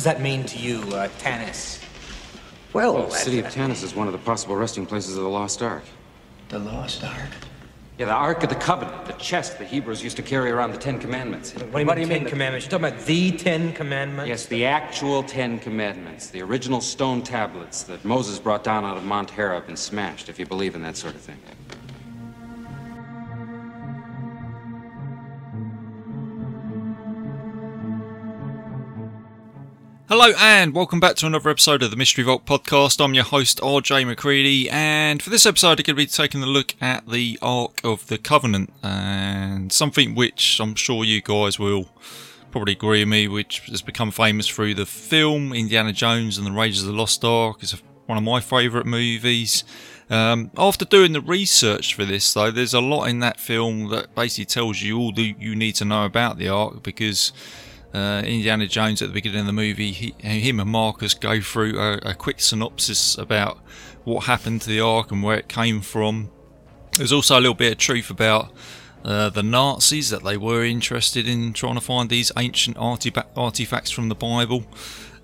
does that mean to you, uh, Tanis? Well, The city of Tanis is one of the possible resting places of the Lost Ark. The Lost Ark. Yeah, the Ark of the Covenant, the chest the Hebrews used to carry around the Ten Commandments. What do you mean, Commandments? You're talking about the Ten Commandments? Yes, the actual Ten Commandments, the original stone tablets that Moses brought down out of Mount Horeb and smashed, if you believe in that sort of thing. Hello and welcome back to another episode of the Mystery Vault podcast. I'm your host RJ McCready, and for this episode, I'm going to be taking a look at the Ark of the Covenant and something which I'm sure you guys will probably agree with me, which has become famous through the film Indiana Jones and the Raiders of the Lost Ark. It's one of my favourite movies. Um, after doing the research for this, though, there's a lot in that film that basically tells you all that you need to know about the Ark because uh, Indiana Jones at the beginning of the movie, he, him and Marcus go through a, a quick synopsis about what happened to the Ark and where it came from. There's also a little bit of truth about uh, the Nazis that they were interested in trying to find these ancient artifa- artifacts from the Bible.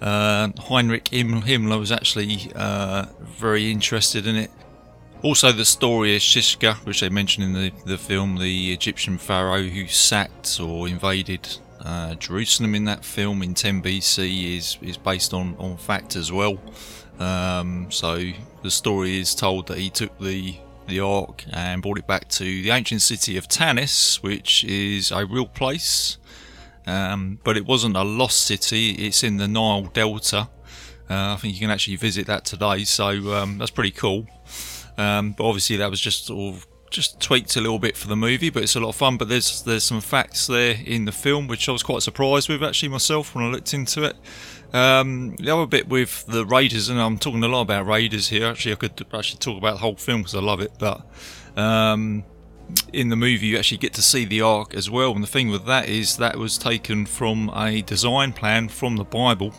Uh, Heinrich Himmler was actually uh, very interested in it. Also, the story of Shishak, which they mention in the, the film, the Egyptian pharaoh who sacked or invaded uh, Jerusalem in that film in 10 BC, is, is based on, on fact as well. Um, so the story is told that he took the the Ark and brought it back to the ancient city of Tanis, which is a real place. Um, but it wasn't a lost city, it's in the Nile Delta. Uh, I think you can actually visit that today, so um, that's pretty cool. Um, but obviously, that was just sort of just tweaked a little bit for the movie, but it's a lot of fun. But there's there's some facts there in the film which I was quite surprised with actually myself when I looked into it. Um, the other bit with the Raiders, and I'm talking a lot about Raiders here. Actually, I could actually talk about the whole film because I love it. But um, in the movie, you actually get to see the Ark as well. And the thing with that is that was taken from a design plan from the Bible,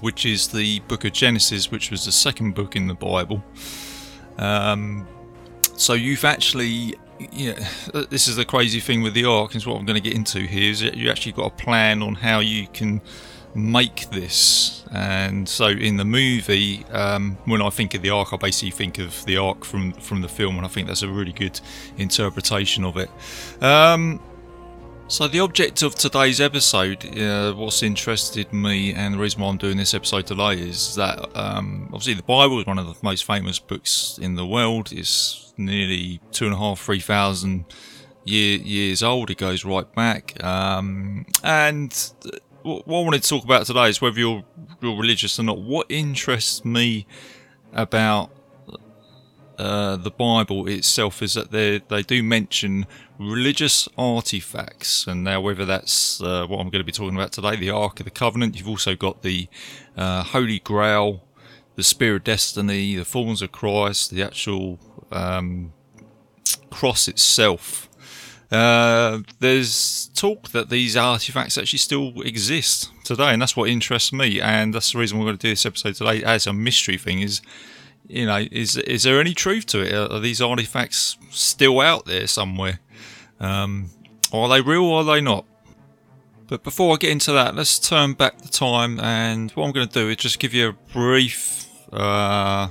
which is the Book of Genesis, which was the second book in the Bible. Um, so you've actually, yeah, this is the crazy thing with the Ark, is what I'm going to get into here, is that you actually got a plan on how you can make this. And so in the movie, um, when I think of the Ark, I basically think of the Ark from from the film, and I think that's a really good interpretation of it. Um, so the object of today's episode, uh, what's interested me, and the reason why I'm doing this episode today is that um, obviously the Bible is one of the most famous books in the world. It's nearly two and a half, three thousand year, years old. It goes right back, um, and what I wanted to talk about today is whether you're, you're religious or not. What interests me about uh, the Bible itself is that they they do mention religious artifacts, and now whether that's uh, what I'm going to be talking about today, the Ark of the Covenant. You've also got the uh, Holy Grail, the Spear of Destiny, the Thorns of Christ, the actual um, cross itself. Uh, there's talk that these artifacts actually still exist today, and that's what interests me, and that's the reason we're going to do this episode today as a mystery thing. Is you know, is is there any truth to it? Are, these artifacts still out there somewhere? Um, are they real or are they not? But before I get into that, let's turn back the time, and what I'm going to do is just give you a brief uh,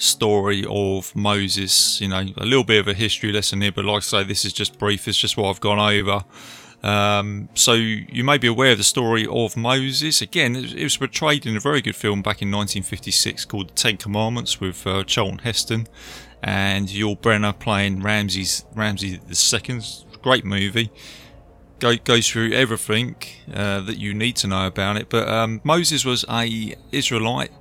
story of Moses. You know, a little bit of a history lesson here, but like I say, this is just brief. It's just what I've gone over. Um, so you may be aware of the story of Moses. Again, it was portrayed in a very good film back in 1956 called The Ten Commandments with uh, Charlton Heston and Yul Brynner playing Ramses Ramsey II. Great movie. Go, goes through everything uh, that you need to know about it. But um, Moses was a Israelite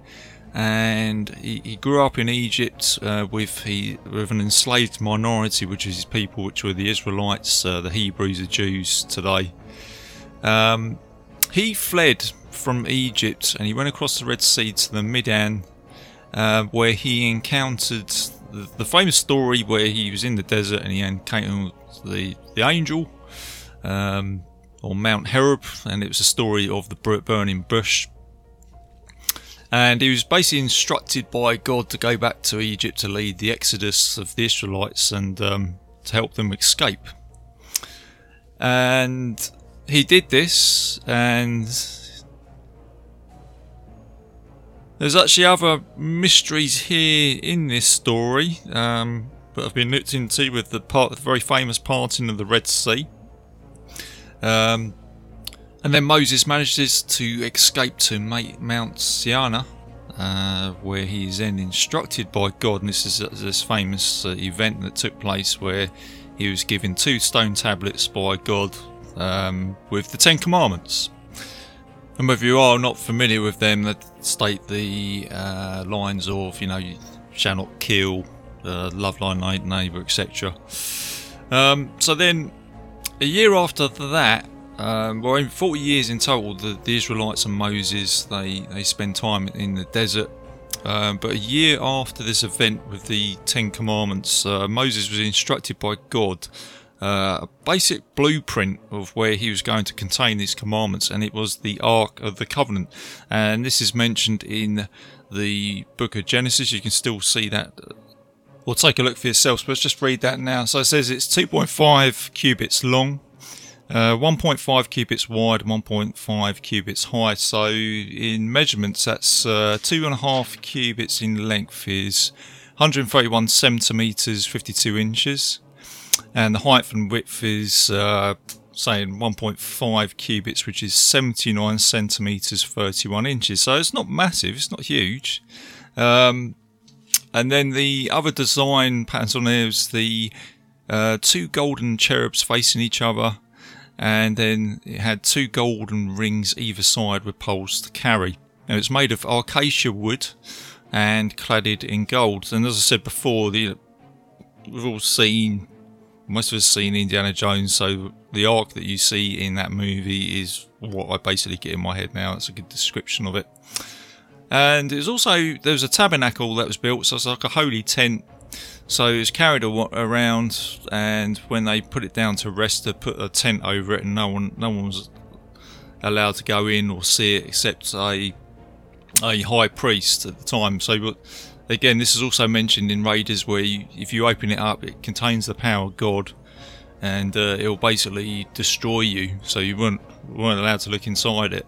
and he, he grew up in Egypt uh, with he with an enslaved minority, which is his people, which were the Israelites, uh, the Hebrews, the Jews today. Um, he fled from Egypt and he went across the Red Sea to the Midian uh, where he encountered the, the, famous story where he was in the desert and he encountered the the angel um, on Mount Horeb, and it was a story of the burning bush. And he was basically instructed by God to go back to Egypt to lead the exodus of the Israelites and um, to help them escape. And he did this, and there's actually other mysteries here in this story um, that have been looked into with the part, the very famous parting of the Red Sea. Um, and then Moses manages to escape to Mount Sinai, uh, where he is then instructed by God. And this is this famous uh, event that took place where he was given two stone tablets by God um, with the Ten Commandments. And if you are not familiar with them, that state the uh, lines of, you know, you shall not kill, uh, love thy neighbour, etc. Um, so then, a year after that, um, well, in 40 years in total, the, the, Israelites and Moses they they spend time in the desert. Um, but a year after this event with the Ten Commandments, uh, Moses was instructed by God uh, a basic blueprint of where he was going to contain these commandments, and it was the Ark of the Covenant. And this is mentioned in the book of Genesis. You can still see that. Or take a look for yourselves, but let's just read that now. So it says it's 2.5 cubits long, uh, 1.5 cubits wide, 1.5 cubits high. So in measurements, that's uh, two and a half cubits in length is 131 centimeters, 52 inches and the height and width is uh, saying 1.5 cubits, which is 79 centimeters, 31 inches. So it's not massive, it's not huge. Um, and then the other design patterns on there is the uh, two golden cherubs facing each other, and then it had two golden rings either side with poles to carry. Now it's made of acacia wood and cladded in gold. And as I said before, the, we've all seen most of us seen Indiana Jones, so the ark that you see in that movie is what I basically get in my head now. It's a good description of it. And there's also there was a tabernacle that was built, so it's like a holy tent. So it was carried around, and when they put it down to rest, they put a tent over it, and no one no one was allowed to go in or see it except a a high priest at the time. So Again, this is also mentioned in Raiders, where you, if you open it up, it contains the power of God, and uh, it will basically destroy you. So you weren't weren't allowed to look inside it.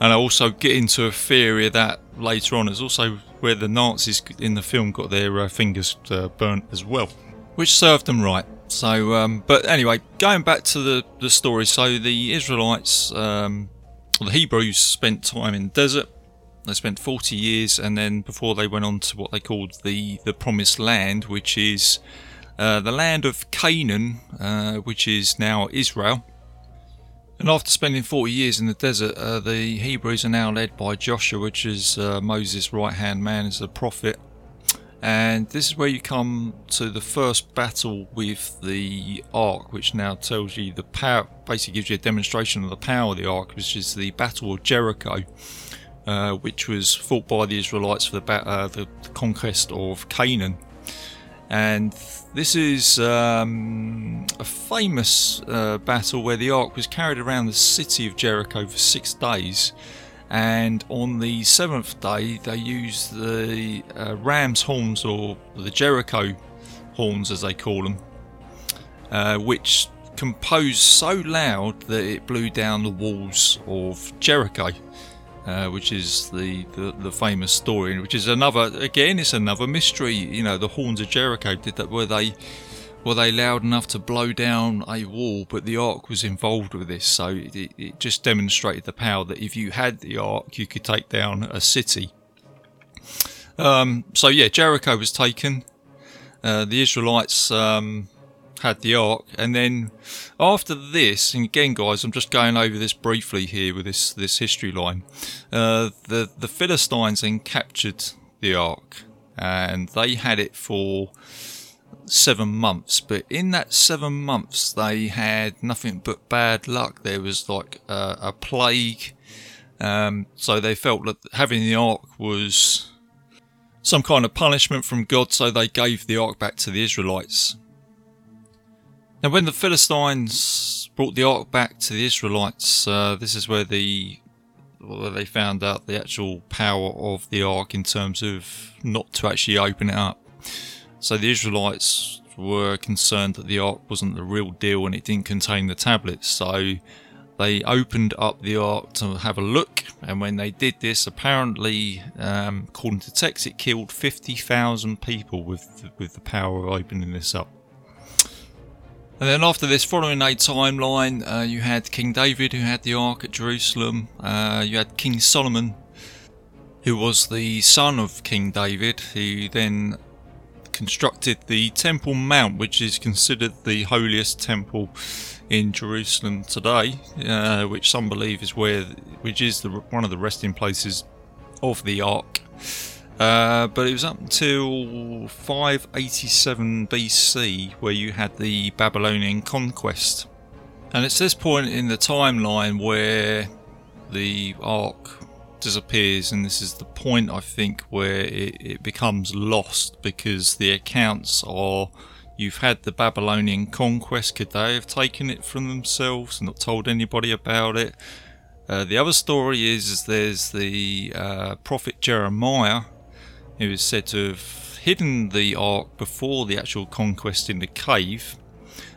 And I also get into a theory of that later on. is also where the Nazis in the film got their uh, fingers uh, burnt as well, which served them right. So, um, but anyway, going back to the, the story. So the Israelites, um, the Hebrews, spent time in the desert. They spent 40 years, and then before they went on to what they called the, the Promised Land, which is uh, the land of Canaan, uh, which is now Israel. And after spending 40 years in the desert, uh, the Hebrews are now led by Joshua, which is uh, Moses' right hand man as a prophet. And this is where you come to the first battle with the ark, which now tells you the power, basically gives you a demonstration of the power of the ark, which is the Battle of Jericho. Uh, which was fought by the Israelites for the, uh, the, the conquest of Canaan. And this is um, a famous uh, battle where the ark was carried around the city of Jericho for six days. And on the seventh day, they used the uh, ram's horns, or the Jericho horns as they call them, uh, which composed so loud that it blew down the walls of Jericho. Uh, which is the, the, the famous story, which is another again, it's another mystery. You know, the horns of Jericho did that. Were they were they loud enough to blow down a wall? But the ark was involved with this, so it, it just demonstrated the power that if you had the ark, you could take down a city. Um, so yeah, Jericho was taken. Uh, the Israelites um, had the ark, and then after this, and again, guys, I'm just going over this briefly here with this this history line. Uh, the the Philistines then captured the ark, and they had it for seven months. But in that seven months, they had nothing but bad luck. There was like a plague. Um, so they felt that having the ark was some kind of punishment from God, so they gave the ark back to the Israelites. Now, when the Philistines brought the ark back to the Israelites, uh, this is where the where they found out the actual power of the ark in terms of not to actually open it up. So the Israelites were concerned that the ark wasn't the real deal and it didn't contain the tablets. So they opened up the ark to have a look, and when they did this, apparently, um, according to text, it killed 50,000 people with with the power of opening this up. And then after this, following a timeline, uh, you had King David who had the ark at Jerusalem. Uh, you had King Solomon, who was the son of King David, who then constructed the Temple Mount, which is considered the holiest temple in Jerusalem today, uh, which some believe is where, which is the, one of the resting places of the Ark. Uh, but it was up until 587 BC where you had the Babylonian conquest. And it's this point in the timeline where the Ark disappears, and this is the point I think where it, it becomes lost because the accounts are you've had the Babylonian conquest. Could they have taken it from themselves and not told anybody about it? Uh, the other story is, is there's the uh, prophet Jeremiah, who is said to have hidden the ark before the actual conquest in the cave.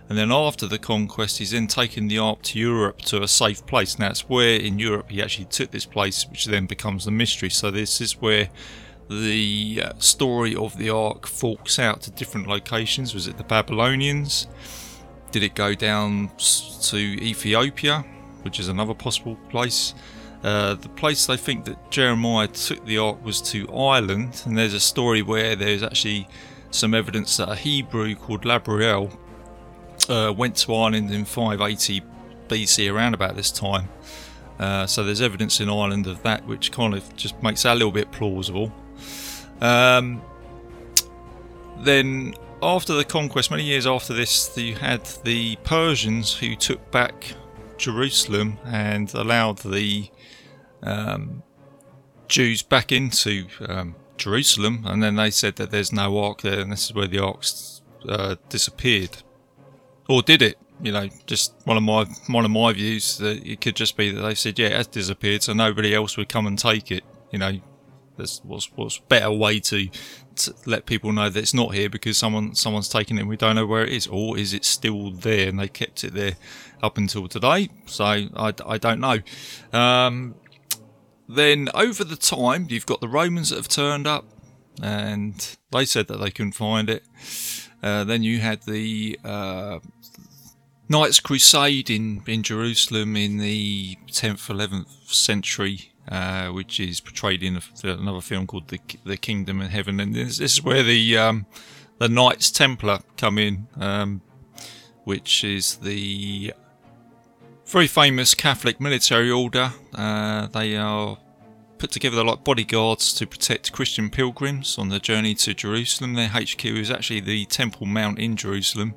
And then after the conquest, he's then taken the ark to Europe to a safe place. Now, it's where in Europe he actually took this place, which then becomes the mystery. So, this is where the uh, story of the ark forks out to different locations. Was it the Babylonians? Did it go down to Ethiopia, which is another possible place? Uh, the place they think that Jeremiah took the ark was to Ireland, and there's a story where there's actually some evidence that a Hebrew called Labriel uh, went to Ireland in 580 BC, around about this time. Uh, so there's evidence in Ireland of that, which kind of just makes that a little bit plausible. Um, then, after the conquest, many years after this, you had the Persians who took back Jerusalem and allowed the um, Jews back into um, Jerusalem, and then they said that there's no ark there, and this is where the ark uh, disappeared, or did it? You know, just one of my one of my views that it could just be that they said, yeah, it has disappeared, so nobody else would come and take it. You know, there's what's what's better way to, to, let people know that it's not here because someone someone's taken it and we don't know where it is, or is it still there and they kept it there up until today? So I, I don't know. Um, then over the time, you've got the Romans that have turned up, and they said that they couldn't find it. Uh, then you had the uh, Knights Crusade in, in Jerusalem in the 10th, 11th century uh, which is portrayed in another film called the the Kingdom of Heaven, and this, this is where the um, the Knights Templar come in, um, which is the very famous Catholic military order. Uh, they are put together like bodyguards to protect Christian pilgrims on the journey to Jerusalem. Their HQ is actually the Temple Mount in Jerusalem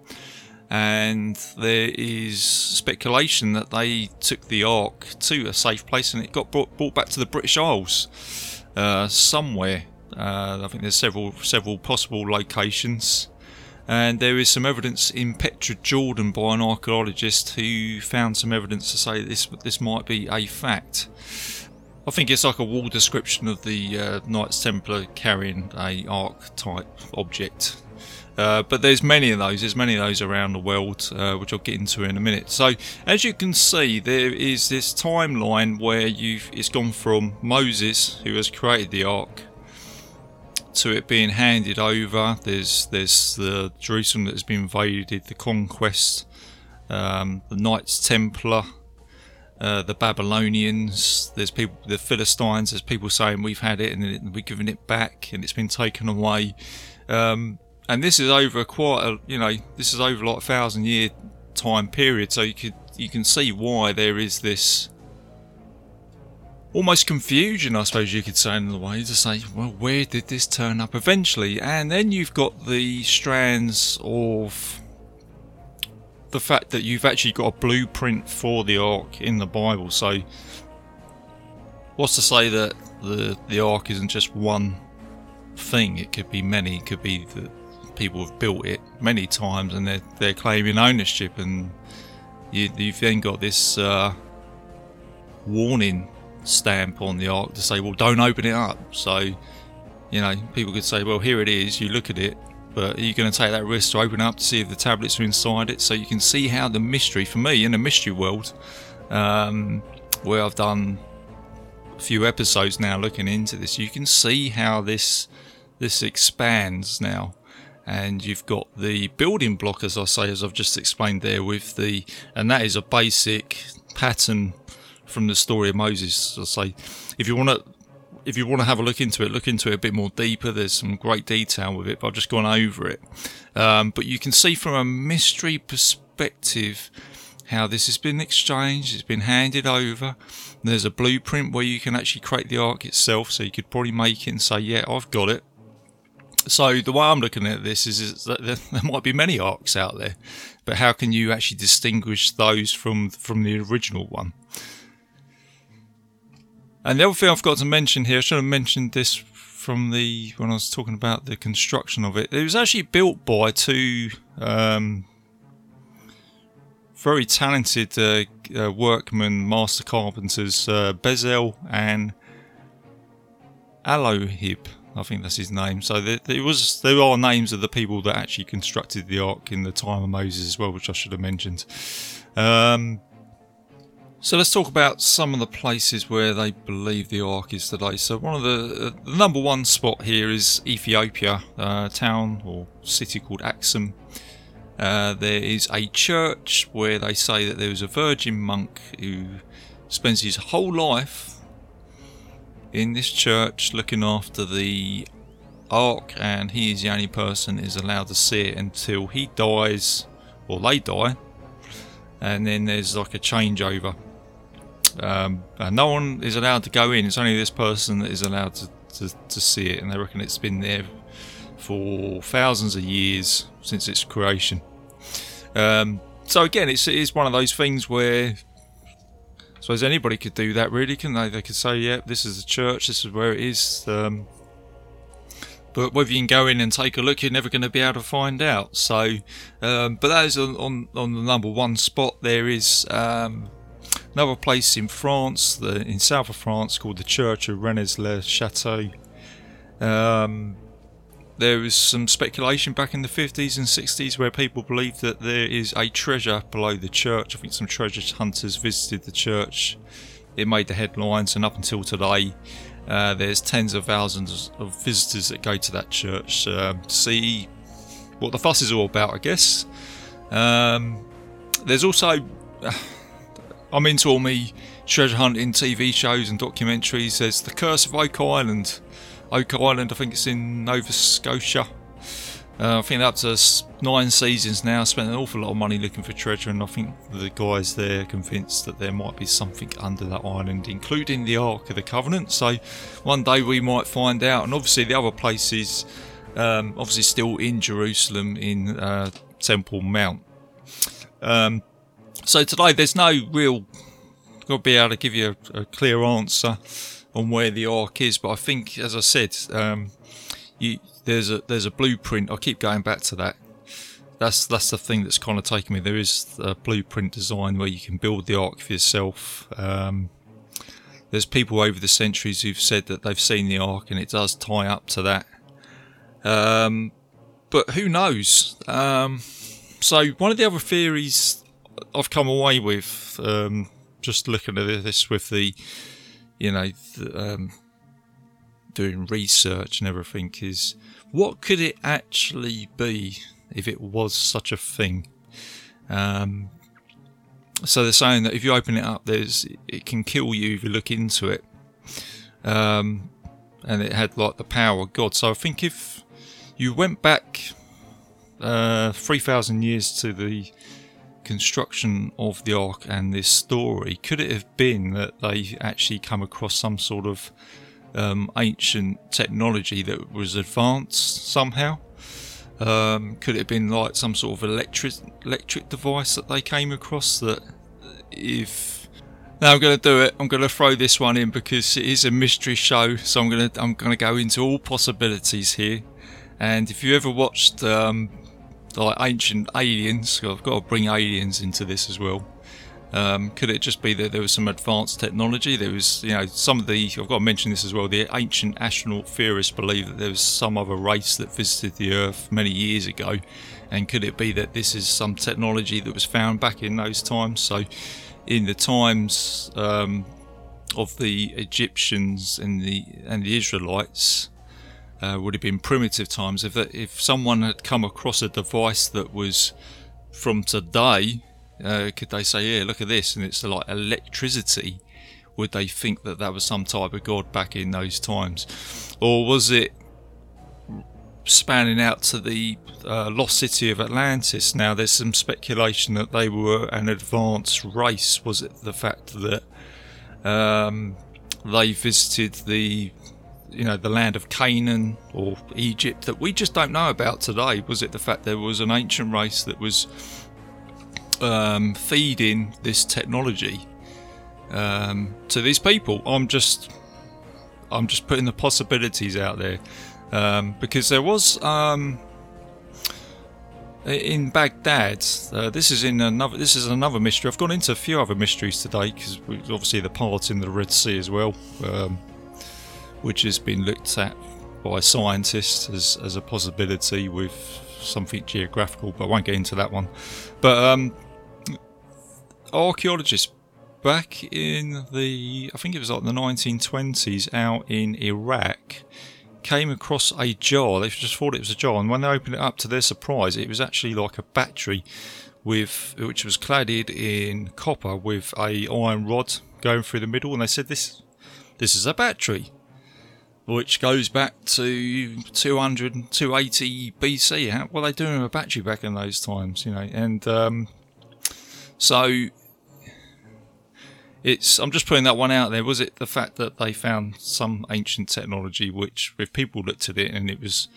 and there is speculation that they took the Ark to a safe place and it got brought, brought back to the British Isles uh, somewhere. Uh, I think there's several several possible locations, and there is some evidence in Petra, Jordan, by an archaeologist who found some evidence to say this this might be a fact. I think it's like a wall description of the uh, Knights Templar carrying a ark type object uh, but there's many of those. There's many of those around the world, uh, which I'll get into in a minute. So, as you can see, there is this timeline where you've it's gone from Moses, who has created the ark, to it being handed over. There's there's the Jerusalem that has been invaded, the conquest, um, the Knights Templar. Uh, the Babylonians, there's people, the Philistines, there's people saying we've had it and we're giving it back and it's been taken away. Um, and this is over quite a you know this is over like a thousand year time period so you could you can see why there is this almost confusion I suppose you could say in a way to say well where did this turn up eventually and then you've got the strands of the fact that you've actually got a blueprint for the ark in the Bible so what's to say that the the Ark isn't just one thing? It could be many. It could be that people have built it many times and they're they're claiming ownership, and you, you've then got this uh, warning stamp on the Ark to say, well, don't open it up. So, you know, people could say, well, here it is. You look at it. But are you going to take that risk to open up to see if the tablets are inside it? So you can see how the mystery, for me, in the mystery world, um, where I've done a few episodes now looking into this, you can see how this this expands now. And you've got the building block, as I say, as I've just explained there, with the and that is a basic pattern from the story of Moses. I say, if you want to if you want to have a look into it, look into it a bit more deeper. There's some great detail with it, but I've just gone over it. Um, but you can see from a mystery perspective how this has been exchanged, it's been handed over. There's a blueprint where you can actually create the ark itself, so you could probably make it and say, Yeah, I've got it. So the way I'm looking at this is, is that there, might be many arcs out there, but how can you actually distinguish those from from the original one? And the other thing I've got to mention here, I should have mentioned this from the when I was talking about the construction of it. It was actually built by two um, very talented uh, uh, workmen, master carpenters, uh, Bezel and Alohib. I think that's his name. So there, was there are names of the people that actually constructed the ark in the time of Moses as well, which I should have mentioned. Um, so let's talk about some of the places where they believe the Ark is today. So one of the, uh, the number one spot here is Ethiopia, a town or city called Axum. Uh, there is a church where they say that there was a virgin monk who spends his whole life in this church looking after the Ark, and he is the only person is allowed to see it until he dies or they die, and then there's like a changeover um, and no one is allowed to go in. It's only this person that is allowed to, to, to see it, and they reckon it's been there for thousands of years since its creation. Um, so again, it's it is one of those things where suppose anybody could do that, really, can they? They could say, "Yeah, this is the church. This is where it is." Um, but whether you can go in and take a look, you're never going to be able to find out. So, um, but that is on, on, on the number one spot. There is um, Another place in France, the, in south of France, called the Church of Rennes-le-Château. Um, there was some speculation back in the 50s and 60s where people believed that there is a treasure below the church. I think some treasure hunters visited the church. It made the headlines, and up until today, uh, there's tens of thousands of visitors that go to that church uh, to see what the fuss is all about, I guess. Um, there's also. I'm into all me treasure hunting TV shows and documentaries. There's The Curse of Oak Island. Oak Island, I think it's in Nova Scotia. Uh, I think up to nine seasons now. Spent an awful lot of money looking for treasure, and I think the guys there convinced that there might be something under that island, including the Ark of the Covenant. So one day we might find out. And obviously, the other places, um, obviously, still in Jerusalem in uh, Temple Mount. Um, so today there's no real got to be able to give you a, a, clear answer on where the ark is, but I think, as I said, um, you, there's a there's a blueprint. I keep going back to that. That's that's the thing that's kind of taken me. There is a blueprint design where you can build the ark for yourself. Um, there's people over the centuries who've said that they've seen the ark, and it does tie up to that. Um, but who knows? Um, so one of the other theories I've come away with um, just looking at this with the, you know, um, doing research and everything is what could it actually be if it was such a thing? Um, so they're saying that if you open it up, there's it can kill you if you look into it, um, and it had like the power of God. So I think if you went back uh, three thousand years to the construction of the Ark and this story, could it have been that they actually come across some sort of um, ancient technology that was advanced somehow? Um, could it have been like some sort of electric electric device that they came across that if Now I'm going to do it. I'm going to throw this one in because it is a mystery show, so I'm going to I'm going to go into all possibilities here. And if you ever watched um, like ancient aliens, I've got to bring aliens into this as well. Um, could it just be that there was some advanced technology? There was, you know, some of the. I've got to mention this as well. The ancient astronaut theorists believe that there was some other race that visited the Earth many years ago, and could it be that this is some technology that was found back in those times? So, in the times um, of the Egyptians and the and the Israelites, uh, would have been primitive times. If if someone had come across a device that was from today uh, could they say, "Yeah, look at this," and it's like electricity? Would they think that that was some type of god back in those times, or was it spanning out to the uh, lost city of Atlantis? Now, there's some speculation that they were an advanced race. Was it the fact that um, they visited the you know the land of Canaan or Egypt that we just don't know about today? Was it the fact there was an ancient race that was um, feeding this technology um, to these people. I'm just, I'm just putting the possibilities out there um, because there was um, in Baghdad. Uh, this is in another. This is another mystery. I've gone into a few other mysteries today because obviously the part in the Red Sea as well, um, which has been looked at by scientists as, as a possibility with something geographical, but I won't get into that one. But um, archaeologists back in the, I think it was like the 1920s, out in Iraq, came across a jar. They just thought it was a jar, and when they opened it up, to their surprise, it was actually like a battery with which was cladded in copper with a iron rod going through the middle, and they said this this is a battery. Which goes back to 200, 280 BC. How were they doing with a battery back in those times? You know, and um, so it's I'm just putting that one out there. Was it the fact that they found some ancient technology which, if people looked at it and it was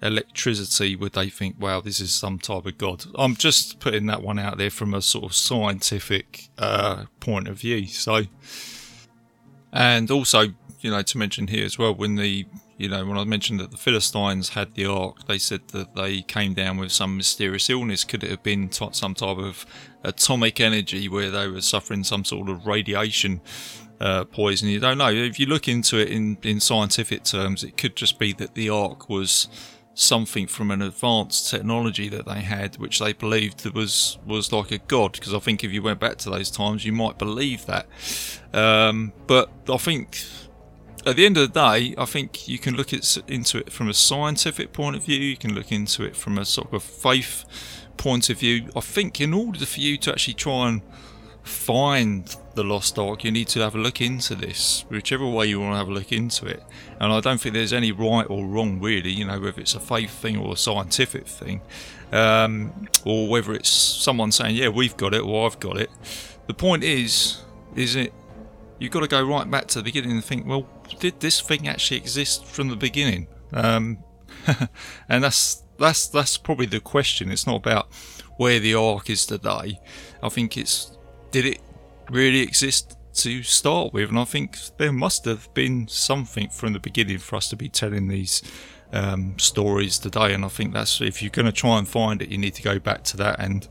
electricity, would they think, "Wow, this is some type of god"? I'm just putting that one out there from a sort of scientific uh, point of view. So, and also, you know, to mention here as well, when the you know, when I mentioned that the Philistines had the ark, they said that they came down with some mysterious illness. Could it have been t- some type of atomic energy where they were suffering some sort of radiation uh, poison? You don't know. If you look into it in, in scientific terms, it could just be that the ark was something from an advanced technology that they had, which they believed was was like a god. Because I think if you went back to those times, you might believe that. Um, but I think at the end of the day, I think you can look at, into it from a scientific point of view. You can look into it from a sort of faith point of view. I think in order for you to actually try and find the lost ark, you need to have a look into this, whichever way you want to have a look into it. And I don't think there's any right or wrong, really. You know, whether it's a faith thing or a scientific thing, um, or whether it's someone saying, "Yeah, we've got it," or "I've got it." The point is, is it you've got to go right back to the beginning and think, well, did this thing actually exist from the beginning? Um, and that's that's that's probably the question. It's not about where the ark is today. I think it's did it really exist to start with? And I think there must have been something from the beginning for us to be telling these um, stories today. And I think that's if you're going to try and find it, you need to go back to that and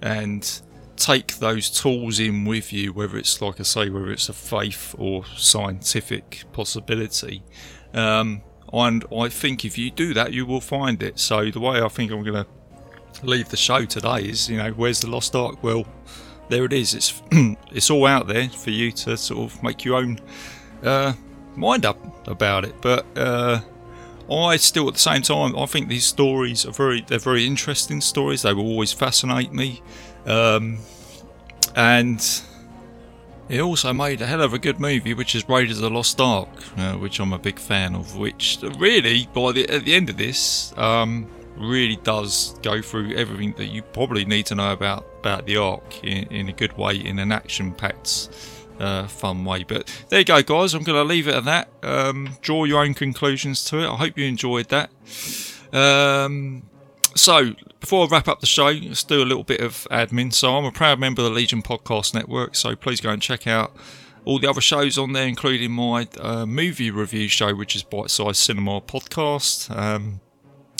and take those tools in with you, whether it's like I say, whether it's a faith or scientific possibility. Um, and I think if you do that, you will find it. So the way I think I'm going to leave the show today is, you know, where's the lost ark? Well, there it is. It's it's all out there for you to sort of make your own uh, mind up about it. But uh, I still, at the same time, I think these stories are very they're very interesting stories. They will always fascinate me. Um, and he also made a hell of a good movie, which is Raiders of the Lost Ark, uh, which I'm a big fan of. Which really, by the at the end of this, um, really does go through everything that you probably need to know about about the Ark in, in a good way, in an action-packed, uh, fun way. But there you go, guys. I'm going to leave it at that. Um, draw your own conclusions to it. I hope you enjoyed that. Um, So, before I wrap up the show, let's do a little bit of admin. So, I'm a proud member of the Legion Podcast Network, so please go and check out all the other shows on there, including my uh, movie review show, which is Bite Size Cinema Podcast. Um,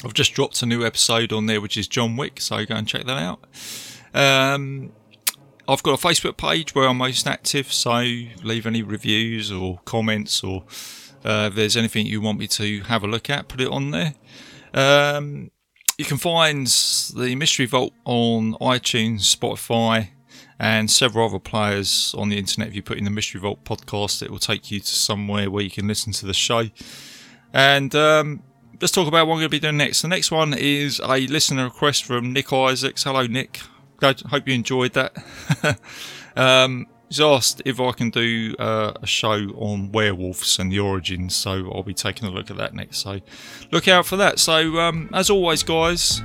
I've just dropped a new episode on there, which is John Wick, so go and check that out. Um, I've got a Facebook page where I'm most active, so leave any reviews or comments, or uh, if there's anything you want me to have a look at, put it on there. Um, you can find the Mystery Vault on iTunes, Spotify, and several other players on the internet. If you put in the Mystery Vault podcast, it will take you to somewhere where you can listen to the show. And um, let's talk about what I'm going to be doing next. The next one is a listener request from Nick Isaacs. Hello, Nick. Glad, hope you enjoyed that. um, he's asked if I can do uh, a show on werewolves and the origins, so I'll be taking a look at that next. So look out for that. So um, as always, guys,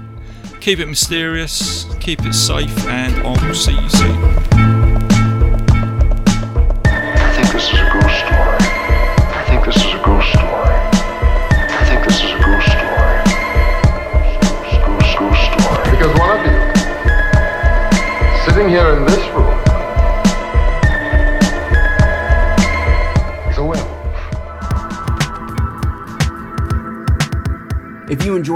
keep it mysterious, keep it safe, and I will see you soon. I think this is a ghost story. I think this is a ghost story. I think this is a ghost story. Ghost, ghost, ghost story. Because one of you, sitting here in this room,